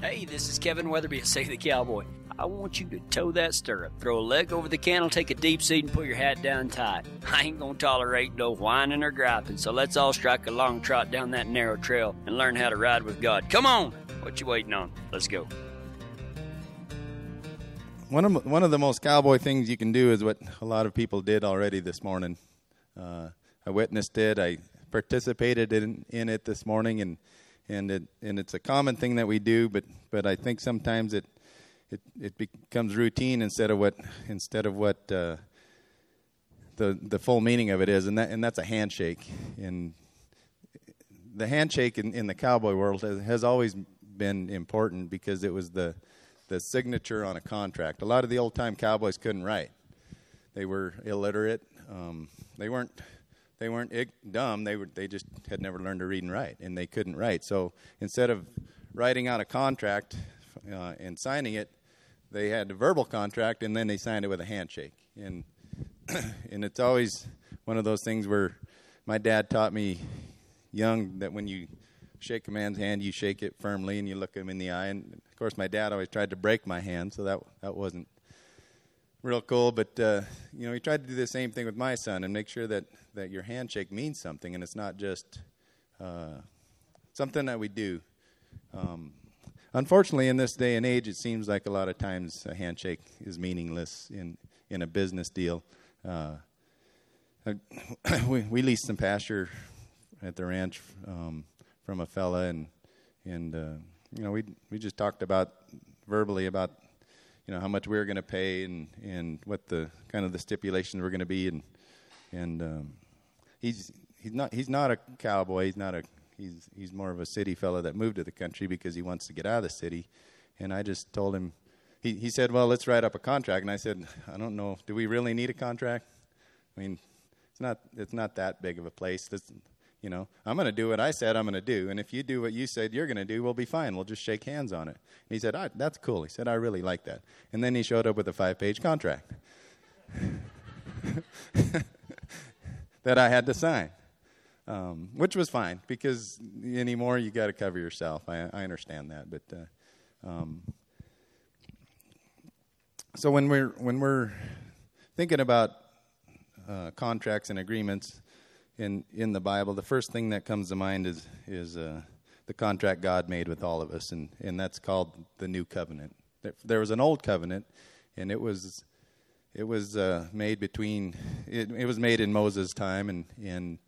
Hey, this is Kevin Weatherby, Save the Cowboy. I want you to toe that stirrup, throw a leg over the cantle, take a deep seat, and put your hat down tight. I ain't gonna tolerate no whining or griping, so let's all strike a long trot down that narrow trail and learn how to ride with God. Come on! What you waiting on? Let's go. One of one of the most cowboy things you can do is what a lot of people did already this morning. Uh, I witnessed it. I participated in, in it this morning, and and it and it's a common thing that we do. But but I think sometimes it it it becomes routine instead of what instead of what uh, the the full meaning of it is, and that and that's a handshake. And the handshake in, in the cowboy world has, has always been important because it was the the signature on a contract. A lot of the old time cowboys couldn't write; they were illiterate. Um, they weren't they weren't dumb. They were they just had never learned to read and write, and they couldn't write. So instead of writing out a contract uh, and signing it, they had a verbal contract, and then they signed it with a handshake. And and it's always one of those things where my dad taught me young that when you shake a man's hand, you shake it firmly and you look him in the eye. And of course, my dad always tried to break my hand, so that that wasn't real cool. But uh, you know, he tried to do the same thing with my son and make sure that that your handshake means something, and it's not just uh, something that we do. Um, unfortunately, in this day and age, it seems like a lot of times a handshake is meaningless in in a business deal. Uh, we, we leased some pasture at the ranch um, from a fella, and and uh, you know we we just talked about verbally about you know how much we were going to pay and and what the kind of the stipulations were going to be and and um, he's he's not he's not a cowboy. He's not a he's he's more of a city fellow that moved to the country because he wants to get out of the city. And I just told him he he said well let's write up a contract. And I said I don't know. Do we really need a contract? I mean it's not it's not that big of a place. This you know, I'm going to do what I said I'm going to do. And if you do what you said you're going to do, we'll be fine. We'll just shake hands on it. And he said, That's cool. He said, I really like that. And then he showed up with a five page contract that I had to sign, um, which was fine because anymore you got to cover yourself. I, I, understand that. But uh, um, so when we're, when we're thinking about uh, contracts and agreements, in in the Bible, the first thing that comes to mind is is uh, the contract God made with all of us, and and that's called the New Covenant. There was an Old Covenant, and it was it was uh, made between it, it, was made in Moses' time, and and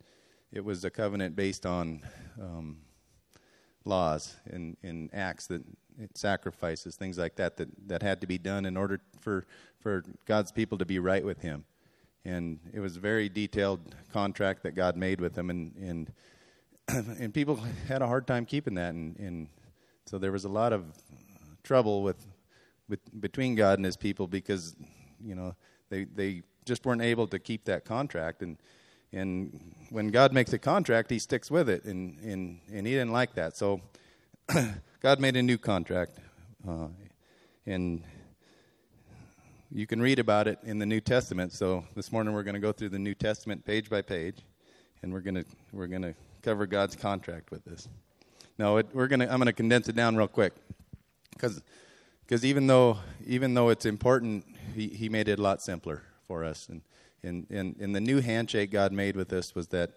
it was a covenant based on um, laws and, and acts that sacrifices, things like that, that that had to be done in order for for God's people to be right with Him and it was a very detailed contract that God made with them, and and and people had a hard time keeping that, and, and so there was a lot of trouble with, with between God and His people because you know they they just weren't able to keep that contract, and and when God makes a contract, He sticks with it, and and and He didn't like that, so God made a new contract, uh, and you can read about it in the New Testament. So this morning we're going to go through the New Testament page by page, and we're going to we're going to cover God's contract with this. No, we're going to I'm going to condense it down real quick because because even though even though it's important, he, he made it a lot simpler for us. And in in, in the new handshake God made with us was that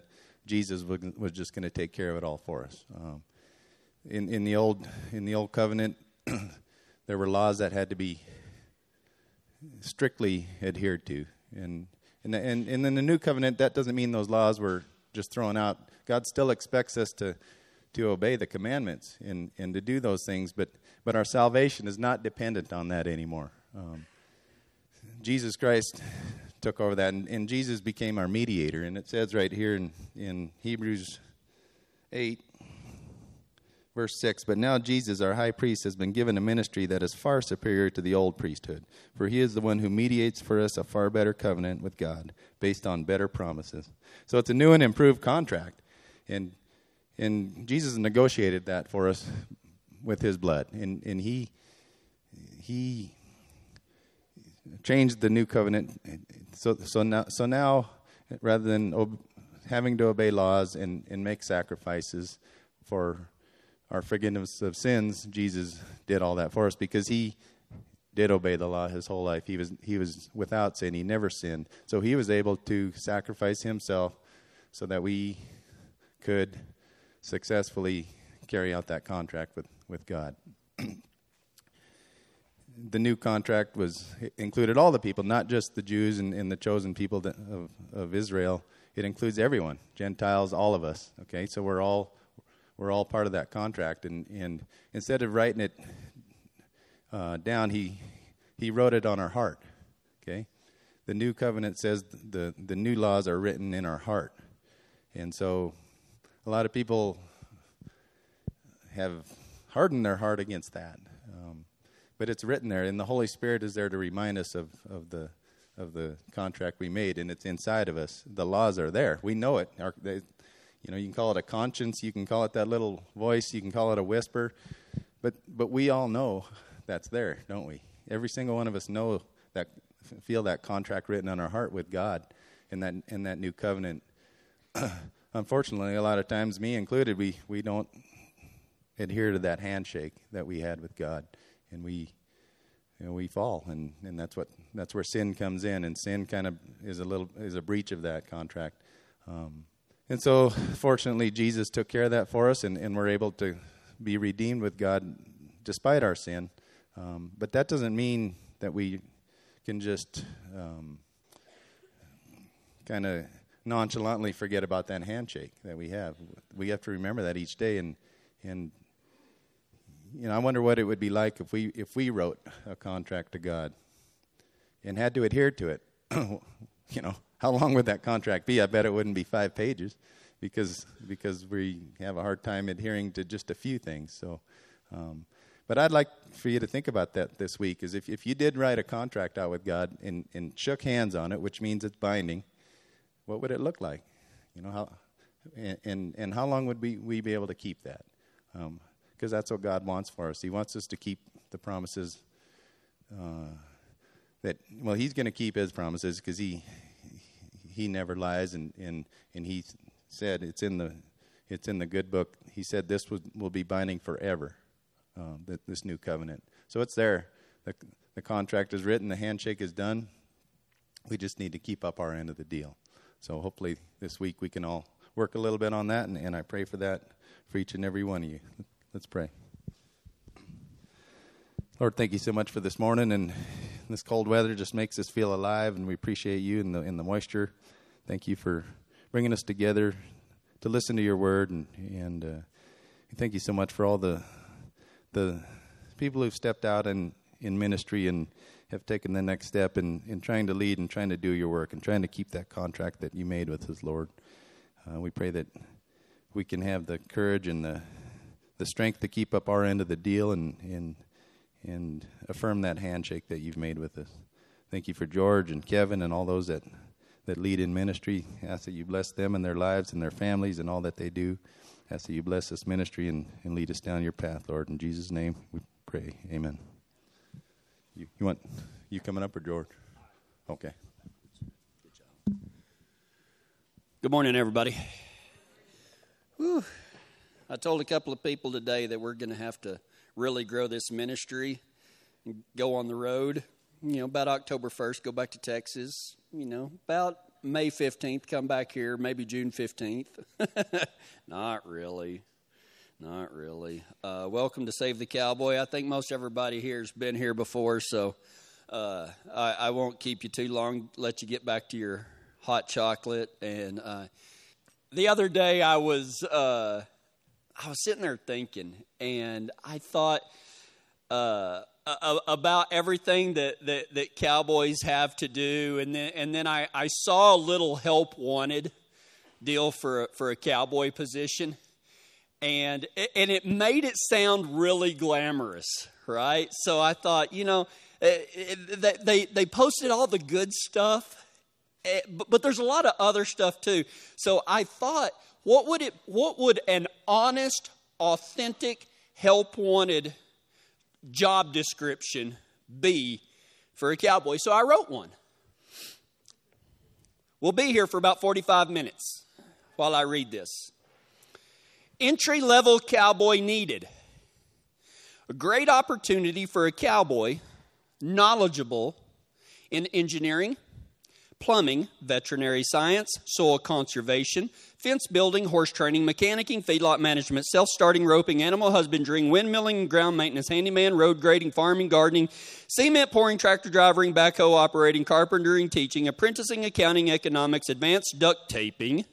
Jesus was, was just going to take care of it all for us. Um, in in the old in the old covenant, there were laws that had to be strictly adhered to. And, and, and, and in the new covenant, that doesn't mean those laws were just thrown out. God still expects us to, to obey the commandments and, and to do those things, but, but our salvation is not dependent on that anymore. Um, Jesus Christ took over that, and, and, Jesus became our mediator. And it says right here in, in Hebrews 8 Verse 6 But now Jesus, our high priest, has been given a ministry that is far superior to the old priesthood, for he is the one who mediates for us a far better covenant with God, based on better promises. So it's a new and improved contract. And, and Jesus negotiated that for us with his blood. And, and he, he changed the new covenant. So, so, now, so now, rather than ob- having to obey laws and, and make sacrifices for our forgiveness of sins, Jesus did all that for us because he did obey the law his whole life. He was he was without sin. He never sinned. So he was able to sacrifice himself so that we could successfully carry out that contract with, with God. the new contract was included all the people, not just the Jews and, and the chosen people of, of Israel. It includes everyone, Gentiles, all of us. Okay, so we're all we're all part of that contract. And, and instead of writing it uh, down, he, he wrote it on our heart. Okay? The new covenant says the, the new laws are written in our heart. And so a lot of people have hardened their heart against that. Um, but it's written there, and the Holy Spirit is there to remind us of, of the of the contract we made, and it's inside of us. The laws are there. We know it. Our, you know, you can call it a conscience, you can call it that little voice, you can call it a whisper, but but we all know that's there, don't we? Every single one of us know that feel that contract written on our heart with God in that in that new covenant. Unfortunately, a lot of times, me included, we we don't adhere to that handshake that we had with God, and we you know, we fall, and, and that's what that's where sin comes in, and sin kind of is a little is a breach of that contract. Um, and so, fortunately, Jesus took care of that for us, and, and we're able to be redeemed with God despite our sin. Um, but that doesn't mean that we can just um, kind of nonchalantly forget about that handshake that we have. We have to remember that each day, and and you know, I wonder what it would be like if we if we wrote a contract to God and had to adhere to it. you know, how long would that contract be? I bet it wouldn't be five pages because because we have a hard time adhering to just a few things. So, um, but I'd like for you to think about that this week. Is if if you did write a contract out with God and and shook hands on it, which means it's binding, what would it look like? You know how. And, and, and how long would we, we be able to keep that? Because um, that's what God wants for us. He wants us to keep the promises uh, that well he's going to keep his promises because he he never lies, and, and, and he said it's in the it's in the good book. He said this will, will be binding forever, um, this new covenant. So it's there. The, the contract is written, the handshake is done. We just need to keep up our end of the deal. So hopefully this week we can all work a little bit on that, and, and I pray for that for each and every one of you. Let's pray. Lord, thank you so much for this morning and this cold weather just makes us feel alive, and we appreciate you in the in the moisture. Thank you for bringing us together to listen to your word, and and uh, thank you so much for all the the people who've stepped out in in ministry and have taken the next step in, in trying to lead and trying to do your work and trying to keep that contract that you made with us, Lord. Uh, we pray that we can have the courage and the the strength to keep up our end of the deal and and and affirm that handshake that you've made with us. Thank you for George and Kevin and all those that, that lead in ministry. I ask that you bless them and their lives and their families and all that they do. I ask that you bless this ministry and, and lead us down your path, Lord. In Jesus' name we pray. Amen. You, you want you coming up or George? Okay. Good morning, everybody. Whew. I told a couple of people today that we're going to have to really grow this ministry and go on the road. You know, about October 1st, go back to Texas. You know, about May 15th, come back here, maybe June 15th. Not really. Not really. Uh, welcome to Save the Cowboy. I think most everybody here has been here before, so uh, I, I, won't keep you too long. Let you get back to your hot chocolate. And uh, the other day, I was uh, I was sitting there thinking, and I thought uh, about everything that, that, that, cowboys have to do, and then and then I, I saw a little help wanted deal for for a cowboy position, and and it made it sound really glamorous, right? So I thought, you know, eh, eh, they they posted all the good stuff, eh, but there's a lot of other stuff too. So I thought what would it what would an honest, authentic, help wanted job description be for a cowboy? So I wrote one. We'll be here for about 45 minutes while I read this. Entry level cowboy needed. A great opportunity for a cowboy knowledgeable in engineering, plumbing, veterinary science, soil conservation, fence building, horse training, mechanicking, feedlot management, self starting, roping, animal husbandry, windmilling, ground maintenance, handyman, road grading, farming, gardening, cement pouring, tractor driving, backhoe operating, carpentering, teaching, apprenticing, accounting, economics, advanced duct taping.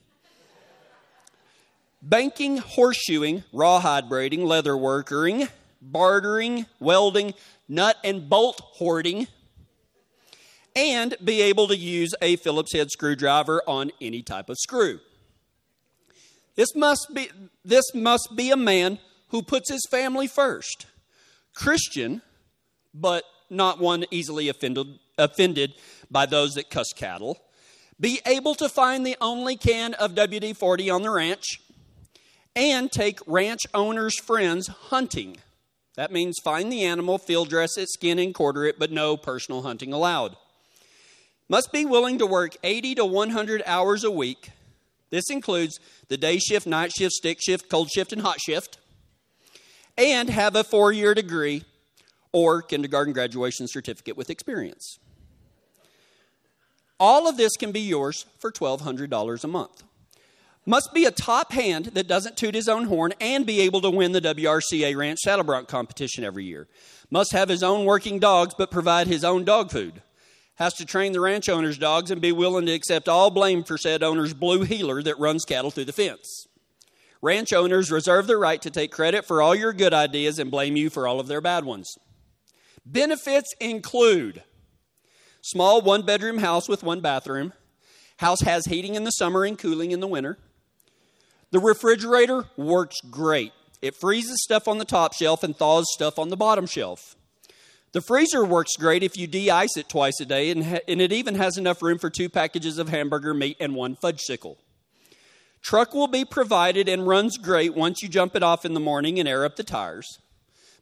Banking, horseshoeing, rawhide braiding, leather workering, bartering, welding, nut and bolt hoarding, and be able to use a Phillips head screwdriver on any type of screw. This must be, this must be a man who puts his family first. Christian, but not one easily offended, offended by those that cuss cattle. Be able to find the only can of WD 40 on the ranch and take ranch owners' friends hunting. That means find the animal, field dress it, skin and quarter it, but no personal hunting allowed. Must be willing to work 80 to 100 hours a week. This includes the day shift, night shift, stick shift, cold shift, and hot shift. And have a four year degree or kindergarten graduation certificate with experience. All of this can be yours for $1,200 a month. Must be a top hand that doesn't toot his own horn and be able to win the WRCA Ranch Saddle Bronc competition every year. Must have his own working dogs but provide his own dog food. Has to train the ranch owner's dogs and be willing to accept all blame for said owner's blue heeler that runs cattle through the fence. Ranch owners reserve the right to take credit for all your good ideas and blame you for all of their bad ones. Benefits include small one bedroom house with one bathroom. House has heating in the summer and cooling in the winter. The refrigerator works great. It freezes stuff on the top shelf and thaws stuff on the bottom shelf. The freezer works great if you de ice it twice a day, and, ha- and it even has enough room for two packages of hamburger meat and one Fudgsicle. Truck will be provided and runs great once you jump it off in the morning and air up the tires.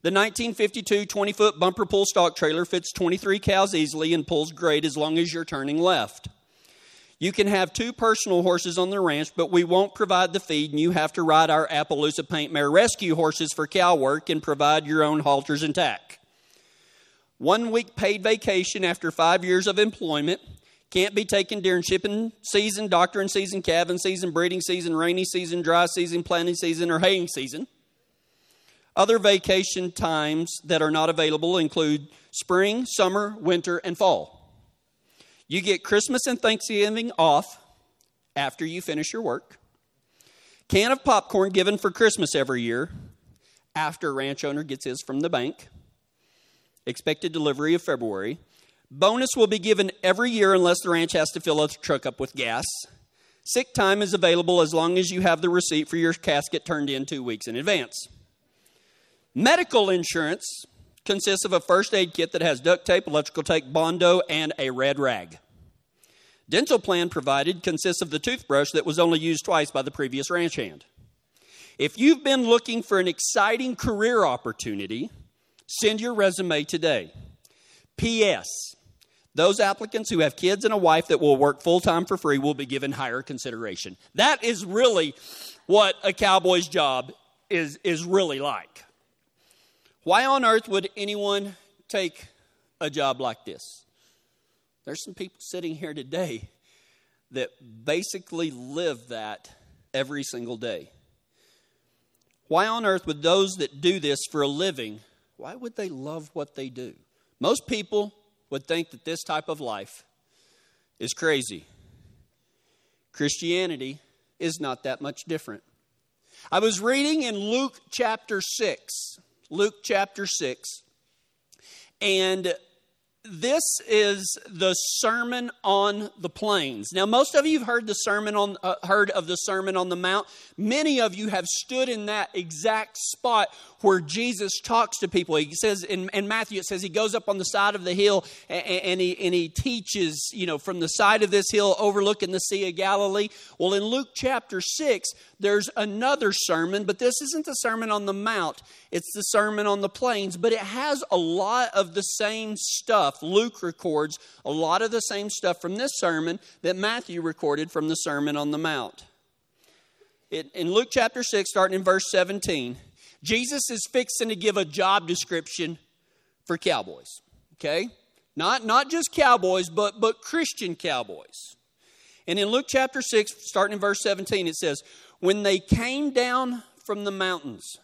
The 1952 20 foot bumper pull stock trailer fits 23 cows easily and pulls great as long as you're turning left. You can have two personal horses on the ranch, but we won't provide the feed, and you have to ride our Appaloosa Paint Mare rescue horses for cow work and provide your own halters and tack. One week paid vacation after five years of employment can't be taken during shipping season, doctoring season, calving season, breeding season, rainy season, dry season, planting season, or haying season. Other vacation times that are not available include spring, summer, winter, and fall. You get Christmas and Thanksgiving off after you finish your work. Can of popcorn given for Christmas every year after a ranch owner gets his from the bank. Expected delivery of February. Bonus will be given every year unless the ranch has to fill a truck up with gas. Sick time is available as long as you have the receipt for your casket turned in two weeks in advance. Medical insurance consists of a first aid kit that has duct tape, electrical tape, bondo, and a red rag. Dental plan provided consists of the toothbrush that was only used twice by the previous ranch hand. If you've been looking for an exciting career opportunity, send your resume today. P.S. Those applicants who have kids and a wife that will work full time for free will be given higher consideration. That is really what a cowboy's job is, is really like. Why on earth would anyone take a job like this? There's some people sitting here today that basically live that every single day. Why on earth would those that do this for a living, why would they love what they do? Most people would think that this type of life is crazy. Christianity is not that much different. I was reading in Luke chapter 6 Luke chapter 6. And this is the Sermon on the Plains. Now, most of you have heard the sermon on uh, heard of the Sermon on the Mount. Many of you have stood in that exact spot where Jesus talks to people. He says in, in Matthew, it says he goes up on the side of the hill and, and, he and he teaches, you know, from the side of this hill overlooking the Sea of Galilee. Well, in Luke chapter six, there's another sermon, but this isn't the Sermon on the Mount. It's the Sermon on the Plains, but it has a lot of the same stuff. Luke records a lot of the same stuff from this sermon that Matthew recorded from the Sermon on the Mount. in Luke chapter 6, starting in verse 17, Jesus is fixing to give a job description for cowboys. Okay? Not, not just cowboys, but, but Christian cowboys. And in Luke chapter 6, starting in verse 17, it says, When they came down from the mountains,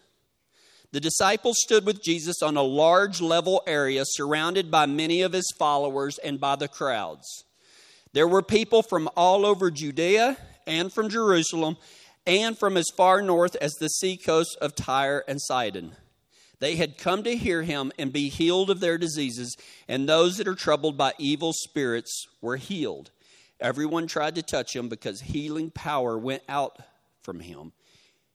the disciples stood with Jesus on a large level area surrounded by many of his followers and by the crowds. There were people from all over Judea and from Jerusalem and from as far north as the seacoast of Tyre and Sidon. They had come to hear him and be healed of their diseases, and those that are troubled by evil spirits were healed. Everyone tried to touch him because healing power went out from him,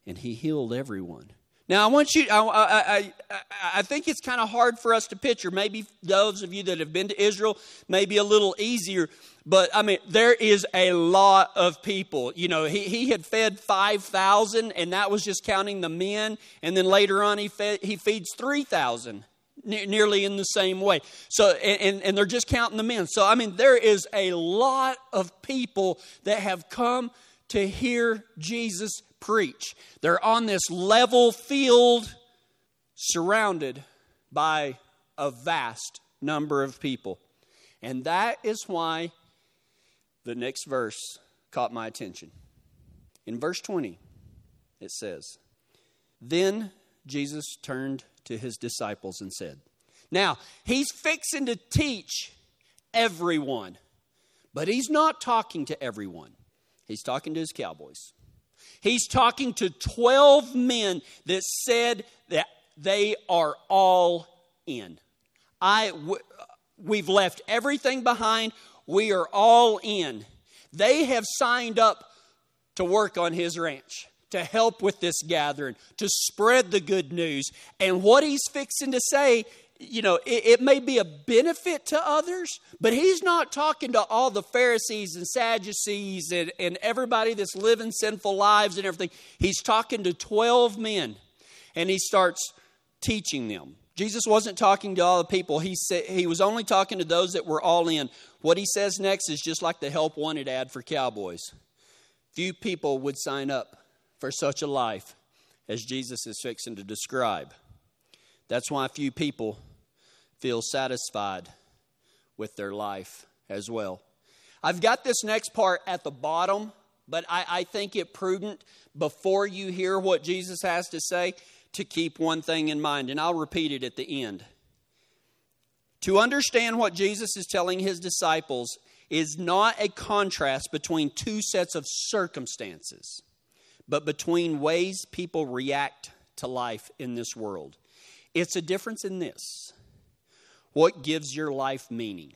and he healed everyone. Now, I want you, I, I, I, I think it's kind of hard for us to picture. Maybe those of you that have been to Israel, maybe a little easier. But I mean, there is a lot of people. You know, he, he had fed 5,000, and that was just counting the men. And then later on, he, fed, he feeds 3,000 nearly in the same way. So, and, and they're just counting the men. So, I mean, there is a lot of people that have come to hear Jesus preach. They're on this level field surrounded by a vast number of people. And that is why the next verse caught my attention. In verse 20, it says, Then Jesus turned to his disciples and said, Now, he's fixing to teach everyone, but he's not talking to everyone. He's talking to his cowboys. He's talking to 12 men that said that they are all in. I, we've left everything behind. We are all in. They have signed up to work on his ranch, to help with this gathering, to spread the good news. And what he's fixing to say, you know, it, it, may be a benefit to others, but he's not talking to all the Pharisees and Sadducees and, and everybody that's living sinful lives and everything. He's talking to 12 men, and he starts teaching them. Jesus wasn't talking to all the people. He said he was only talking to those that were all in. What he says next is just like the help wanted ad for cowboys. Few people would sign up for such a life as Jesus is fixing to describe. That's why few people feel satisfied with their life as well. I've got this next part at the bottom, but I, I think it prudent before you hear what Jesus has to say to keep one thing in mind, and I'll repeat it at the end. To understand what Jesus is telling his disciples is not a contrast between two sets of circumstances, but between ways people react to life in this world. It's a difference in this what gives your life meaning?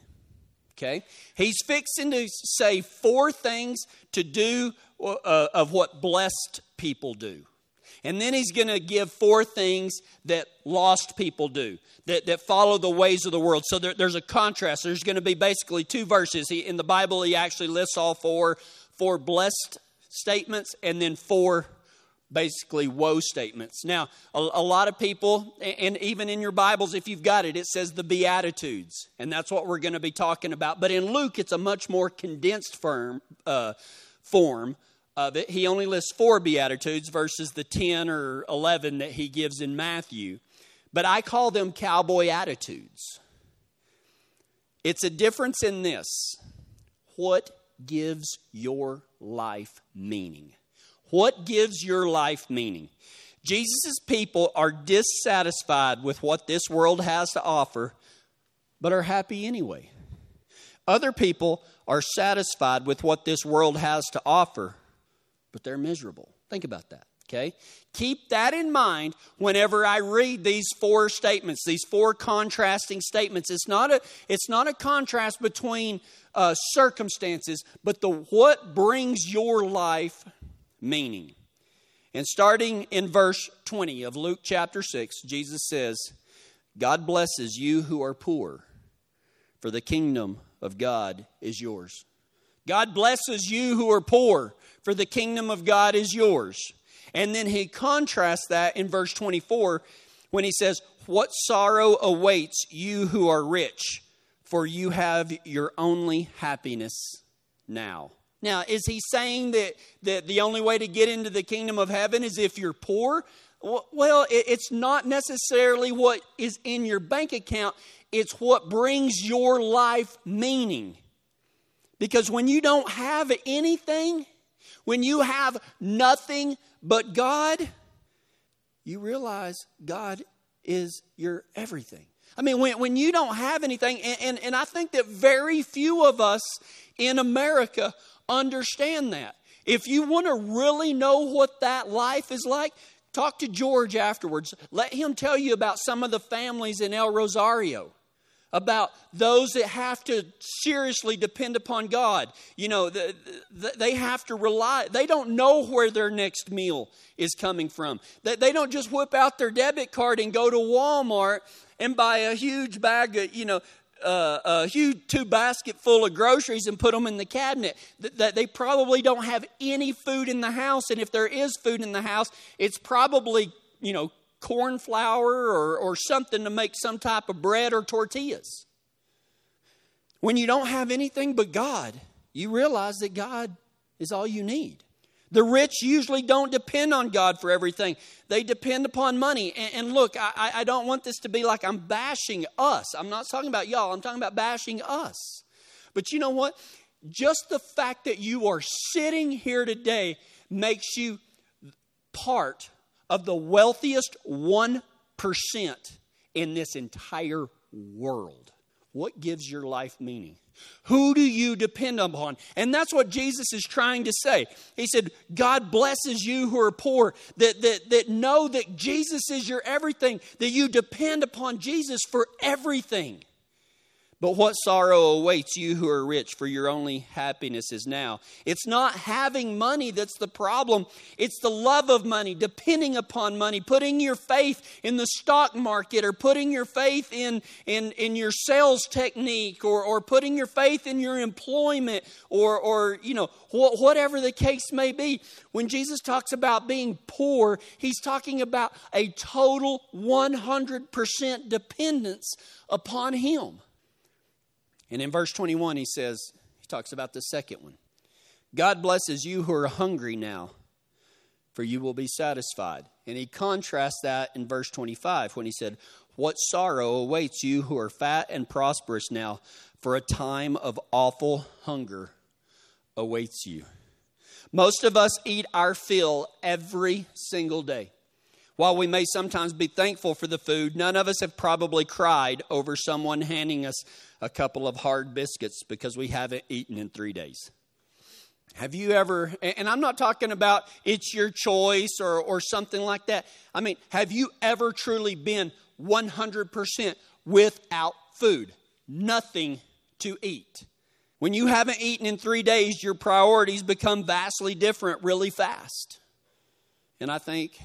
Okay? He's fixing to say four things to do uh, of what blessed people do. And then he's going to give four things that lost people do, that, that follow the ways of the world. So there, there's a contrast. There's going to be basically two verses. He, in the Bible, he actually lists all four, four blessed statements and then four basically woe statements. Now, a, a, lot of people, and even in your Bibles, if you've got it, it says the Beatitudes, and that's what we're going to be talking about. But in Luke, it's a much more condensed firm, uh, form of it. He only lists four Beatitudes versus the 10 or 11 that he gives in Matthew. But I call them cowboy attitudes. It's a difference in this what gives your life meaning? What gives your life meaning? Jesus' people are dissatisfied with what this world has to offer, but are happy anyway. Other people are satisfied with what this world has to offer, but they're miserable. Think about that, okay? Keep that in mind whenever I read these four statements, these four contrasting statements. It's not a, it's not a contrast between uh, circumstances, but the what brings your life meaning. And starting in verse 20 of Luke chapter 6, Jesus says, God blesses you who are poor, for the kingdom of God is yours. God blesses you who are poor, for the kingdom of God is yours. And then he contrasts that in verse 24 when he says, What sorrow awaits you who are rich, for you have your only happiness now. Now, is he saying that, that the only way to get into the kingdom of heaven is if you're poor? Well, it's not necessarily what is in your bank account, it's what brings your life meaning. Because when you don't have anything, when you have nothing but God, you realize God is your everything. I mean, when, when you don't have anything, and, and, and I think that very few of us in America understand that. If you want to really know what that life is like, talk to George afterwards. Let him tell you about some of the families in El Rosario about those that have to seriously depend upon God. You know, the, the, they have to rely, they don't know where their next meal is coming from. They, they don't just whip out their debit card and go to Walmart and buy a huge bag of, you know, a huge two basket full of groceries and put them in the cabinet. That they probably don't have any food in the house, and if there is food in the house, it's probably you know corn flour or, or something to make some type of bread or tortillas. When you don't have anything but God, you realize that God is all you need. The rich usually don't depend on God for everything. They depend upon money. And, and look, I, I, don't want this to be like I'm bashing us. I'm not talking about y'all, I'm talking about bashing us. But you know what? Just the fact that you are sitting here today makes you part of the wealthiest 1% in this entire world. What gives your life meaning? Who do you depend upon? And that's what Jesus is trying to say. He said, God blesses you who are poor, that, that, that know that Jesus is your everything, that you depend upon Jesus for everything. But what sorrow awaits you who are rich, for your only happiness is now. It's not having money that's the problem. It's the love of money, depending upon money, putting your faith in the stock market or putting your faith in, in, in your sales technique or, or putting your faith in your employment or, or you know, wh- whatever the case may be. When Jesus talks about being poor, he's talking about a total 100% dependence upon him. And in verse 21, he says, he talks about the second one God blesses you who are hungry now, for you will be satisfied. And he contrasts that in verse 25 when he said, What sorrow awaits you who are fat and prosperous now, for a time of awful hunger awaits you. Most of us eat our fill every single day. While we may sometimes be thankful for the food, none of us have probably cried over someone handing us a couple of hard biscuits because we haven't eaten in three days. Have you ever, and I'm not talking about it's your choice or, or something like that. I mean, have you ever truly been 100% without food? Nothing to eat. When you haven't eaten in three days, your priorities become vastly different really fast. And I think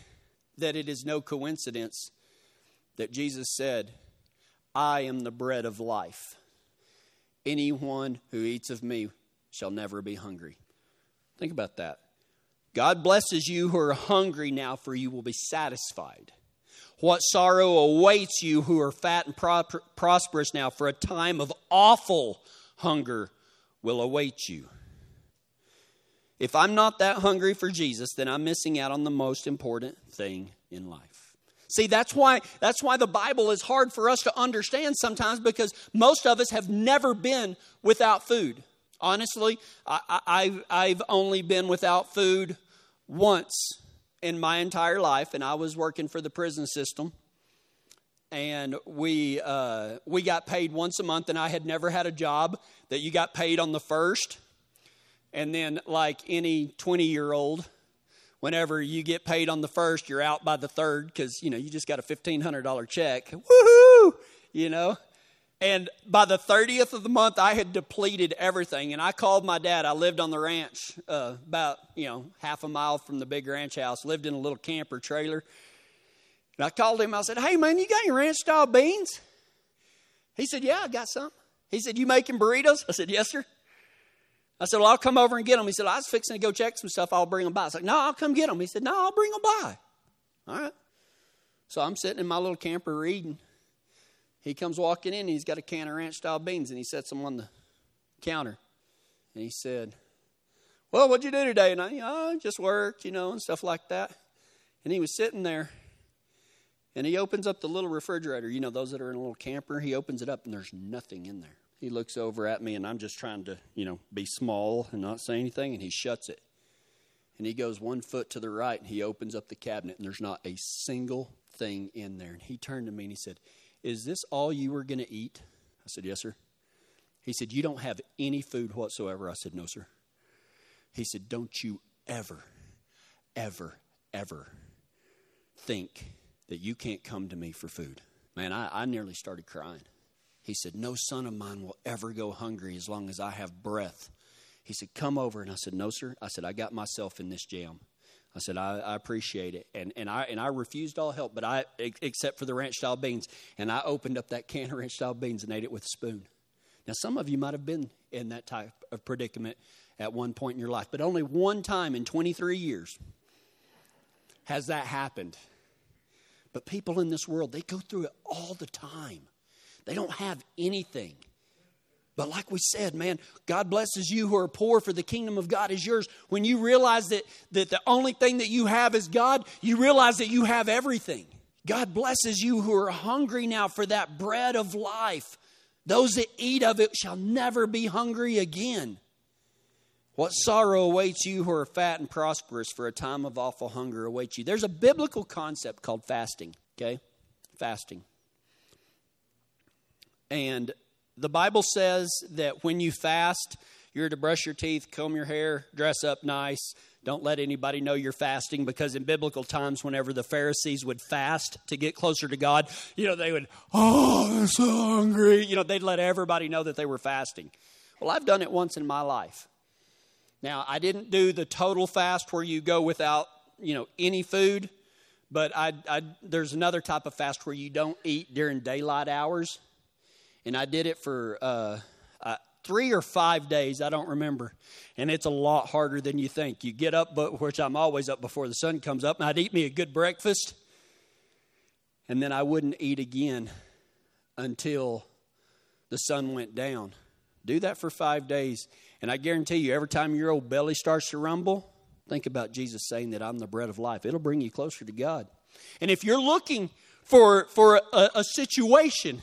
that it is no coincidence that Jesus said, I am the bread of life. Anyone who eats of me shall never be hungry. Think about that. God blesses you who are hungry now, for you will be satisfied. What sorrow awaits you who are fat and pro- prosperous now, for a time of awful hunger will await you. If I'm not that hungry for Jesus, then I'm missing out on the most important thing in life. See, that's why, that's why the Bible is hard for us to understand sometimes because most of us have never been without food. Honestly, I, I, have only been without food once in my entire life, and I was working for the prison system. And we, uh, we got paid once a month, and I had never had a job that you got paid on the first. And then, like any 20 year old, whenever you get paid on the first, you're out by the third because, you know, you just got a $1,500 check. Woohoo! You know? And by the 30th of the month, I had depleted everything. And I called my dad. I lived on the ranch uh, about, you know, half a mile from the big ranch house, lived in a little camper trailer. And I called him. I said, Hey, man, you got any ranch style beans? He said, Yeah, I got some. He said, You making burritos? I said, Yes, sir. I said, Well, I'll come over and get them. He said, I was fixing to go check some stuff. I'll bring them by. I was like, No, I'll come get them. He said, No, I'll bring them by. All right. So I'm sitting in my little camper reading. He comes walking in. and he's got a can of ranch style beans and he sets them on the counter. And he said, Well, what'd you do today? And I, I just worked, you know, and stuff like that. And he was sitting there, and he opens up the little refrigerator. You know, those that are in a little camper, he opens it up, and there's nothing in there. He looks over at me, and I'm just trying to, you know, be small and not say anything, and he shuts it. And he goes one foot to the right, and he opens up the cabinet, and there's not a single thing in there. And he turned to me and he said, Is this all you were going to eat? I said, Yes, sir. He said, You don't have any food whatsoever. I said, No, sir. He said, Don't you ever, ever, ever think that you can't come to me for food. Man, I, I nearly started crying. He said, No son of mine will ever go hungry as long as I have breath. He said, Come over. And I said, No, sir. I said, I got myself in this jam. I said, I, I, appreciate it. And, and, I, and I refused all help, but I, except for the ranch style beans. And I opened up that can of ranch style beans and ate it with a spoon. Now, some of you might have been in that type of predicament at one point in your life, but only one time in 23 years has that happened. But people in this world, they go through it all the time. They don't have anything. But like we said, man, God blesses you who are poor, for the kingdom of God is yours. When you realize that, that the only thing that you have is God, you realize that you have everything. God blesses you who are hungry now for that bread of life. Those that eat of it shall never be hungry again. What sorrow awaits you who are fat and prosperous, for a time of awful hunger awaits you. There's a biblical concept called fasting, okay? Fasting. And the Bible says that when you fast, you're to brush your teeth, comb your hair, dress up nice. Don't let anybody know you're fasting because in biblical times, whenever the Pharisees would fast to get closer to God, you know, they would, oh, I'm so hungry. You know, they'd let everybody know that they were fasting. Well, I've done it once in my life. Now, I didn't do the total fast where you go without, you know, any food, but I, I, there's another type of fast where you don't eat during daylight hours. And I did it for uh, uh, three or five days, I don't remember. And it's a lot harder than you think. You get up, but which I'm always up before the sun comes up, and I'd eat me a good breakfast, and then I wouldn't eat again until the sun went down. Do that for five days, and I guarantee you, every time your old belly starts to rumble, think about Jesus saying that I'm the bread of life. It'll bring you closer to God. And if you're looking for, for a, a situation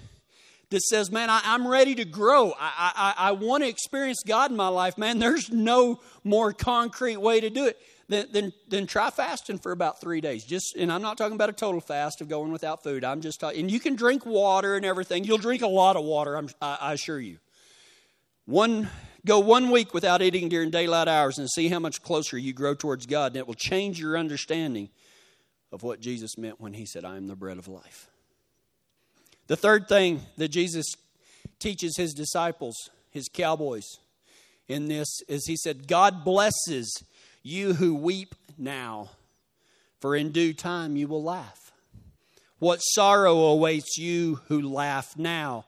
that says, Man, I, am ready to grow, I, I, I want to experience God in my life, man, there's no more concrete way to do it. Then, then, then try fasting for about three days. Just, and I'm not talking about a total fast of going without food. I'm just talking, and you can drink water and everything. You'll drink a lot of water, I'm, I, I assure you. One Go one week without eating during daylight hours and see how much closer you grow towards God, and it will change your understanding of what Jesus meant when he said, I am the bread of life. The third thing that Jesus teaches his disciples, his cowboys, in this is he said, God blesses you who weep now, for in due time you will laugh. What sorrow awaits you who laugh now,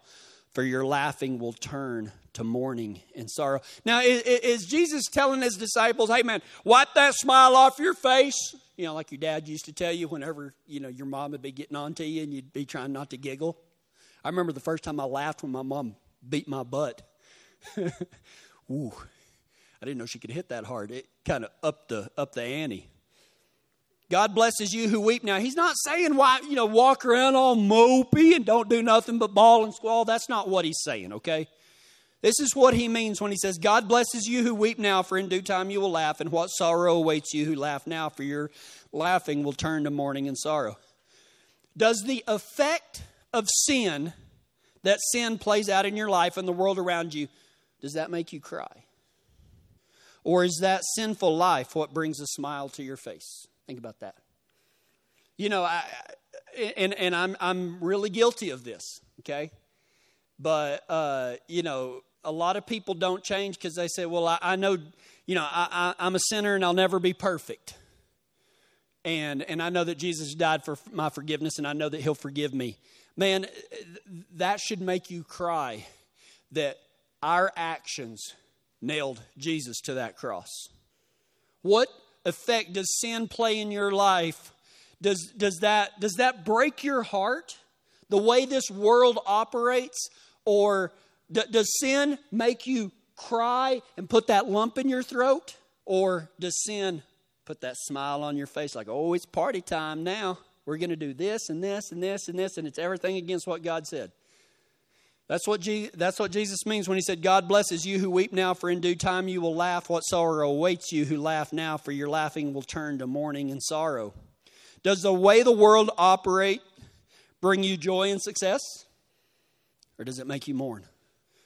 for your laughing will turn to mourning and sorrow. Now, is, is, Jesus telling his disciples, hey man, wipe that smile off your face? You know, like your dad used to tell you whenever, you know, your mom would be getting on to you and you'd be trying not to giggle. I remember the first time I laughed when my mom beat my butt. Ooh, I didn't know she could hit that hard. It kind of up the, up the ante. God blesses you who weep. Now, he's not saying why, you know, walk around all mopey and don't do nothing but bawl and squall. That's not what he's saying, okay? This is what he means when he says, God blesses you who weep now, for in due time you will laugh, and what sorrow awaits you who laugh now, for your laughing will turn to mourning and sorrow. Does the effect of sin that sin plays out in your life and the world around you, does that make you cry? Or is that sinful life what brings a smile to your face? Think about that. You know, I, and, and I'm, I'm really guilty of this, okay? But, uh, you know, a lot of people don't change because they say, well, I, I know, you know, I, I, I'm a sinner and I'll never be perfect. And, and I know that Jesus died for my forgiveness and I know that he'll forgive me. Man, that should make you cry that our actions nailed Jesus to that cross. What effect does sin play in your life? Does, does, that, does that break your heart? The way this world operates? Or D- does sin make you cry and put that lump in your throat? Or does sin put that smile on your face like, oh, it's party time now? We're going to do this and this and this and this, and it's everything against what God said. That's what, Je- that's what Jesus means when he said, God blesses you who weep now, for in due time you will laugh. What sorrow awaits you who laugh now, for your laughing will turn to mourning and sorrow. Does the way the world operate bring you joy and success? Or does it make you mourn?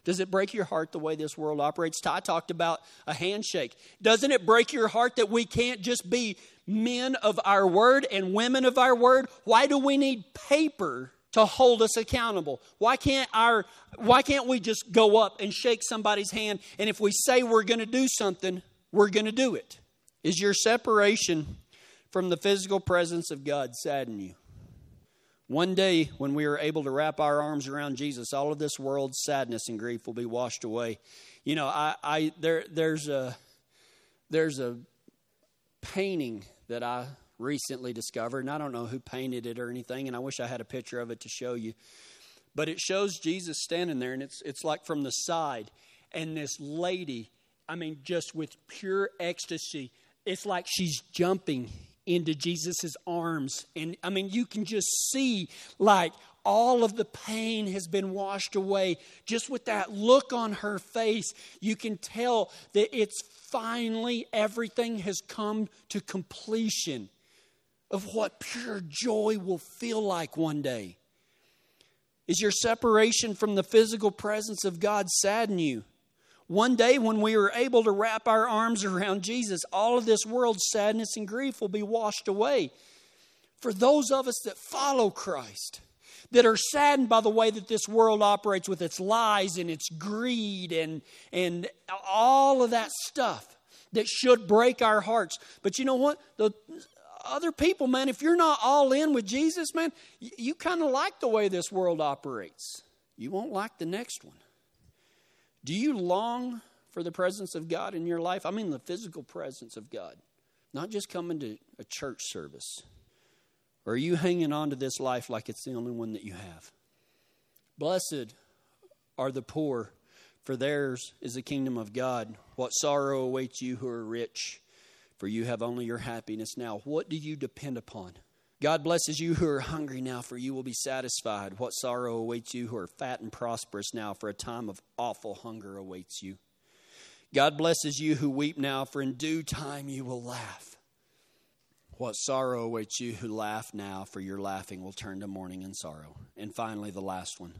Does it break your heart the way this world operates? Ty talked about a handshake. Doesn't it break your heart that we can't just be men of our word and women of our word? Why do we need paper to hold us accountable. Why can't our why can't we just go up and shake somebody's hand and if we say we're going to do something, we're going to do it? Is your separation from the physical presence of God sadden you? One day, when we are able to wrap our arms around Jesus, all of this world's sadness and grief will be washed away. You know, I, I there, there's a there's a painting that I recently discovered, and I don't know who painted it or anything, and I wish I had a picture of it to show you. But it shows Jesus standing there, and it's, it's like from the side, and this lady, I mean, just with pure ecstasy, it's like she's jumping into Jesus' arms. And I mean, you can just see like all of the pain has been washed away. Just with that look on her face, you can tell that it's finally everything has come to completion of what pure joy will feel like one day? Is your separation from the physical presence of God sadden you? One day, when we are able to wrap our arms around Jesus, all of this world's sadness and grief will be washed away. For those of us that follow Christ, that are saddened by the way that this world operates with its lies and its greed and, and all of that stuff that should break our hearts. But you know what? The, other people, man, if you're not all in with Jesus, man, you, you kind of like the way this world operates. You won't like the next one. Do you long for the presence of God in your life? I mean, the physical presence of God, not just coming to a church service. Or are you hanging on to this life like it's the only one that you have? Blessed are the poor, for theirs is the kingdom of God. What sorrow awaits you who are rich for you have only your happiness now. What do you depend upon? God blesses you who are hungry now, for you will be satisfied. What sorrow awaits you who are fat and prosperous now, for a time of awful hunger awaits you. God blesses you who weep now, for in due time you will laugh. What sorrow awaits you who laugh now, for your laughing will turn to mourning and sorrow. And finally, the last one.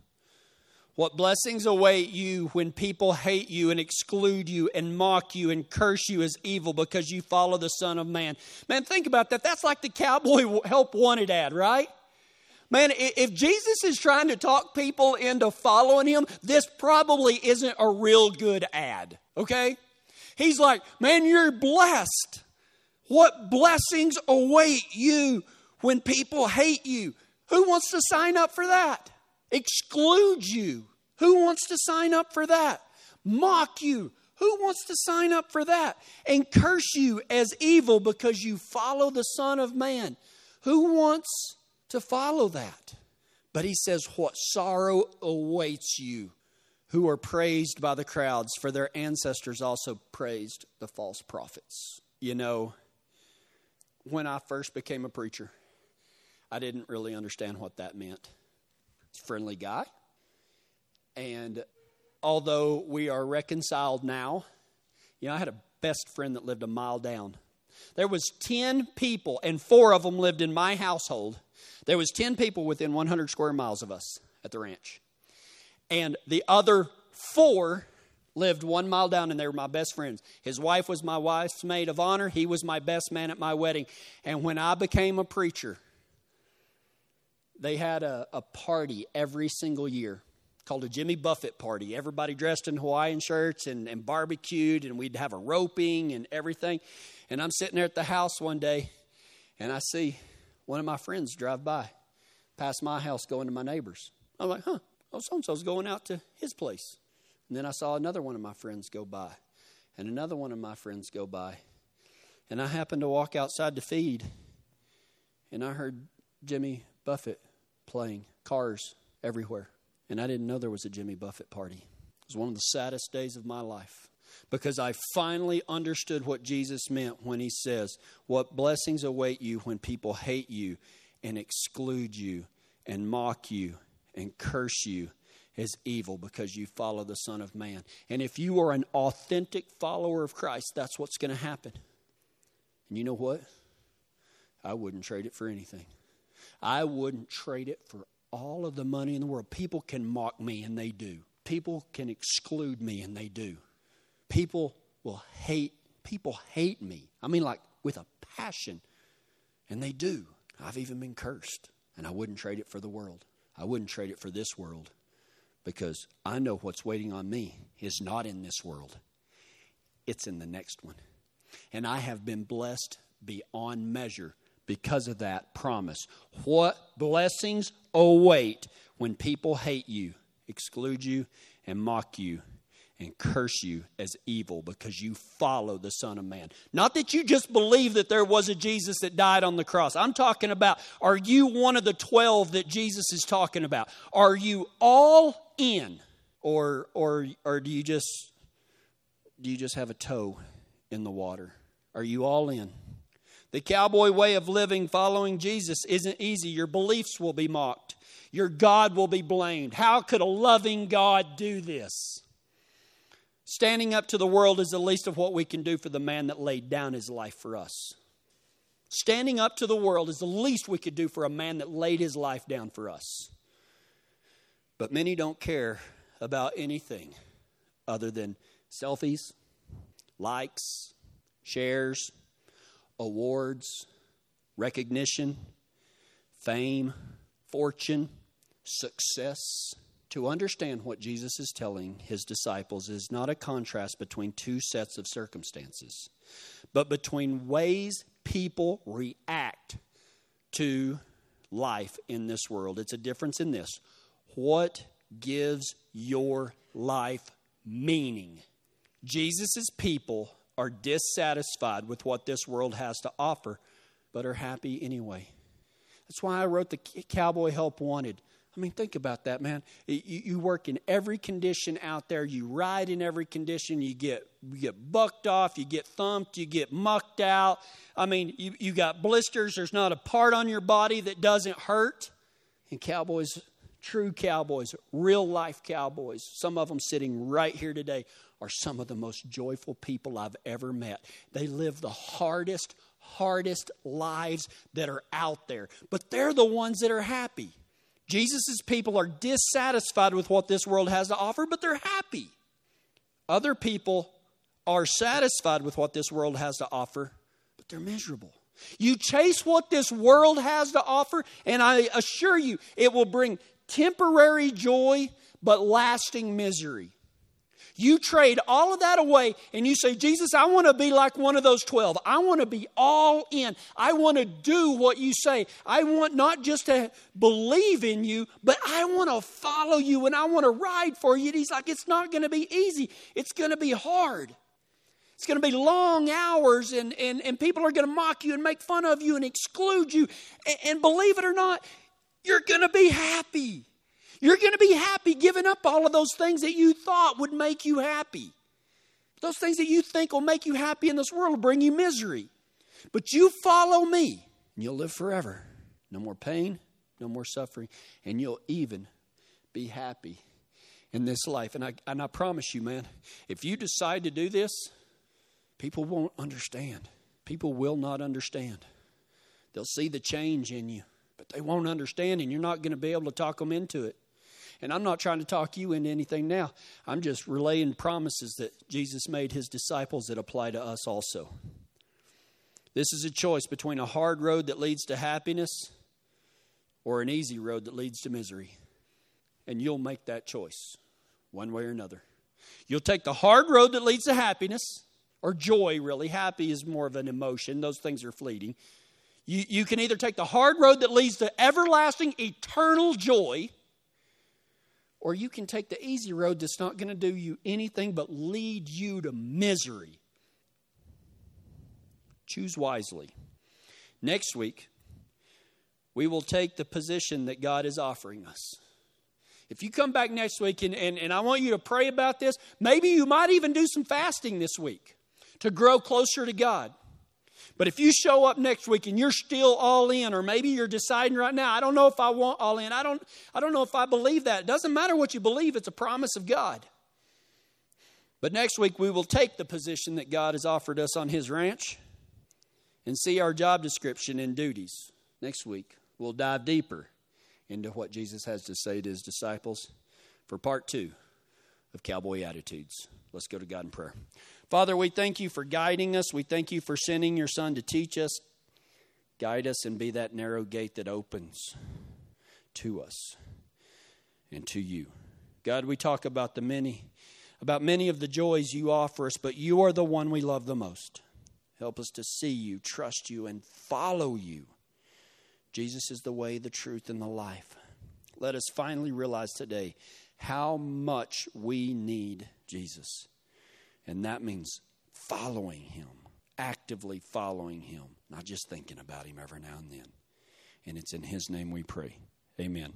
What blessings await you when people hate you and exclude you and mock you and curse you as evil because you follow the Son of Man. Man, think about that. That's like the cowboy help wanted ad, right? Man, if Jesus is trying to talk people into following him, this probably isn't a real good ad, okay? He's like, man, you're blessed. What blessings await you when people hate you? Who wants to sign up for that? Exclude you. Who wants to sign up for that? Mock you. Who wants to sign up for that? And curse you as evil because you follow the Son of Man. Who wants to follow that? But he says, What sorrow awaits you who are praised by the crowds, for their ancestors also praised the false prophets. You know, when I first became a preacher, I didn't really understand what that meant friendly guy. And although we are reconciled now, you know, I had a best friend that lived a mile down. There was 10 people and 4 of them lived in my household. There was 10 people within 100 square miles of us at the ranch. And the other 4 lived 1 mile down and they were my best friends. His wife was my wife's maid of honor, he was my best man at my wedding. And when I became a preacher, they had a, a party every single year called a Jimmy Buffett party. Everybody dressed in Hawaiian shirts and, and barbecued, and we'd have a roping and everything. And I'm sitting there at the house one day, and I see one of my friends drive by, past my house, going to my neighbor's. I'm like, huh, oh, so and so's going out to his place. And then I saw another one of my friends go by, and another one of my friends go by. And I happened to walk outside to feed, and I heard Jimmy Buffett playing, cars everywhere. And I didn't know there was a Jimmy Buffett party. It was one of the saddest days of my life. because I finally understood what Jesus meant when he says, What blessings await you when people hate you and exclude you and mock you and curse you as evil because you follow the Son of Man. And if you are an authentic follower of Christ, that's what's going to happen. And you know what? I wouldn't trade it for anything. I wouldn't trade it for all of the money in the world. People can mock me, and they do. People can exclude me, and they do. People will hate, people hate me. I mean, like with a passion. And they do. I've even been cursed. And I wouldn't trade it for the world. I wouldn't trade it for this world because I know what's waiting on me is not in this world, it's in the next one. And I have been blessed beyond measure because of that promise. What blessings await when people hate you, exclude you, and mock you and curse you as evil because you follow the Son of Man. Not that you just believe that there was a Jesus that died on the cross. I'm talking about are you one of the 12 that Jesus is talking about? Are you all in or or or do you just do you just have a toe in the water? Are you all in? The cowboy way of living following Jesus isn't easy. Your beliefs will be mocked. Your God will be blamed. How could a loving God do this? Standing up to the world is the least of what we can do for the man that laid down his life for us. Standing up to the world is the least we could do for a man that laid his life down for us. But many don't care about anything other than selfies, likes, shares, awards, recognition, fame, fortune, success. To understand what Jesus is telling his disciples is not a contrast between two sets of circumstances, but between ways people react to life in this world. It's a difference in this. What gives your life meaning? Jesus' people are dissatisfied with what this world has to offer, but are happy anyway. That's why I wrote the Cowboy Help Wanted. I mean, think about that, man. You, you, work in every condition out there. You ride in every condition. You get you get bucked off. You get thumped. You get mucked out. I mean, you, you got blisters. There's not a part on your body that doesn't hurt. And cowboys, true cowboys, real life cowboys, some of them sitting right here today, are some of the most joyful people I've ever met. They live the hardest, hardest lives that are out there, but they're the ones that are happy. Jesus' people are dissatisfied with what this world has to offer, but they're happy. Other people are satisfied with what this world has to offer, but they're miserable. You chase what this world has to offer, and I assure you, it will bring temporary joy, but lasting misery. You trade all of that away and you say, Jesus, I want to be like one of those 12. I want to be all in. I want to do what you say. I want not just to believe in you, but I want to follow you and I want to ride for you. And he's like, it's not going to be easy, it's going to be hard. It's going to be long hours, and, and, and people are going to mock you and make fun of you and exclude you. And, and believe it or not, you're going to be happy. You're going to be happy giving up all of those things that you thought would make you happy. Those things that you think will make you happy in this world will bring you misery. But you follow me, and you'll live forever. No more pain, no more suffering, and you'll even be happy in this life. And I, and I promise you, man, if you decide to do this, people won't understand. People will not understand. They'll see the change in you, but they won't understand, and you're not going to be able to talk them into it. And I'm not trying to talk you into anything now. I'm just relaying promises that Jesus made his disciples that apply to us also. This is a choice between a hard road that leads to happiness or an easy road that leads to misery. And you'll make that choice one way or another. You'll take the hard road that leads to happiness or joy, really. Happy is more of an emotion, those things are fleeting. You, you can either take the hard road that leads to everlasting, eternal joy or you can take the easy road that's not going to do you anything but lead you to misery. Choose wisely. Next week, we will take the position that God is offering us. If you come back next week and, and, and I want you to pray about this, maybe you might even do some fasting this week to grow closer to God. But if you show up next week and you're still all in, or maybe you're deciding right now, I don't know if I want all in, I don't, I don't know if I believe that. It doesn't matter what you believe, it's a promise of God. But next week we will take the position that God has offered us on His ranch and see our job description and duties. Next week we'll dive deeper into what Jesus has to say to His disciples for part two of Cowboy Attitudes. Let's go to God in prayer. Father, we thank you for guiding us. We thank you for sending your Son to teach us. Guide us and be that narrow gate that opens to us and to you. God, we talk about the many about many of the joys you offer us, but you are the one we love the most. Help us to see you, trust you, and follow you. Jesus is the way, the truth, and the life. Let us finally realize today how much we need Jesus. And that means following him, actively following him, not just thinking about him every now and then. And it's in his name we pray. Amen.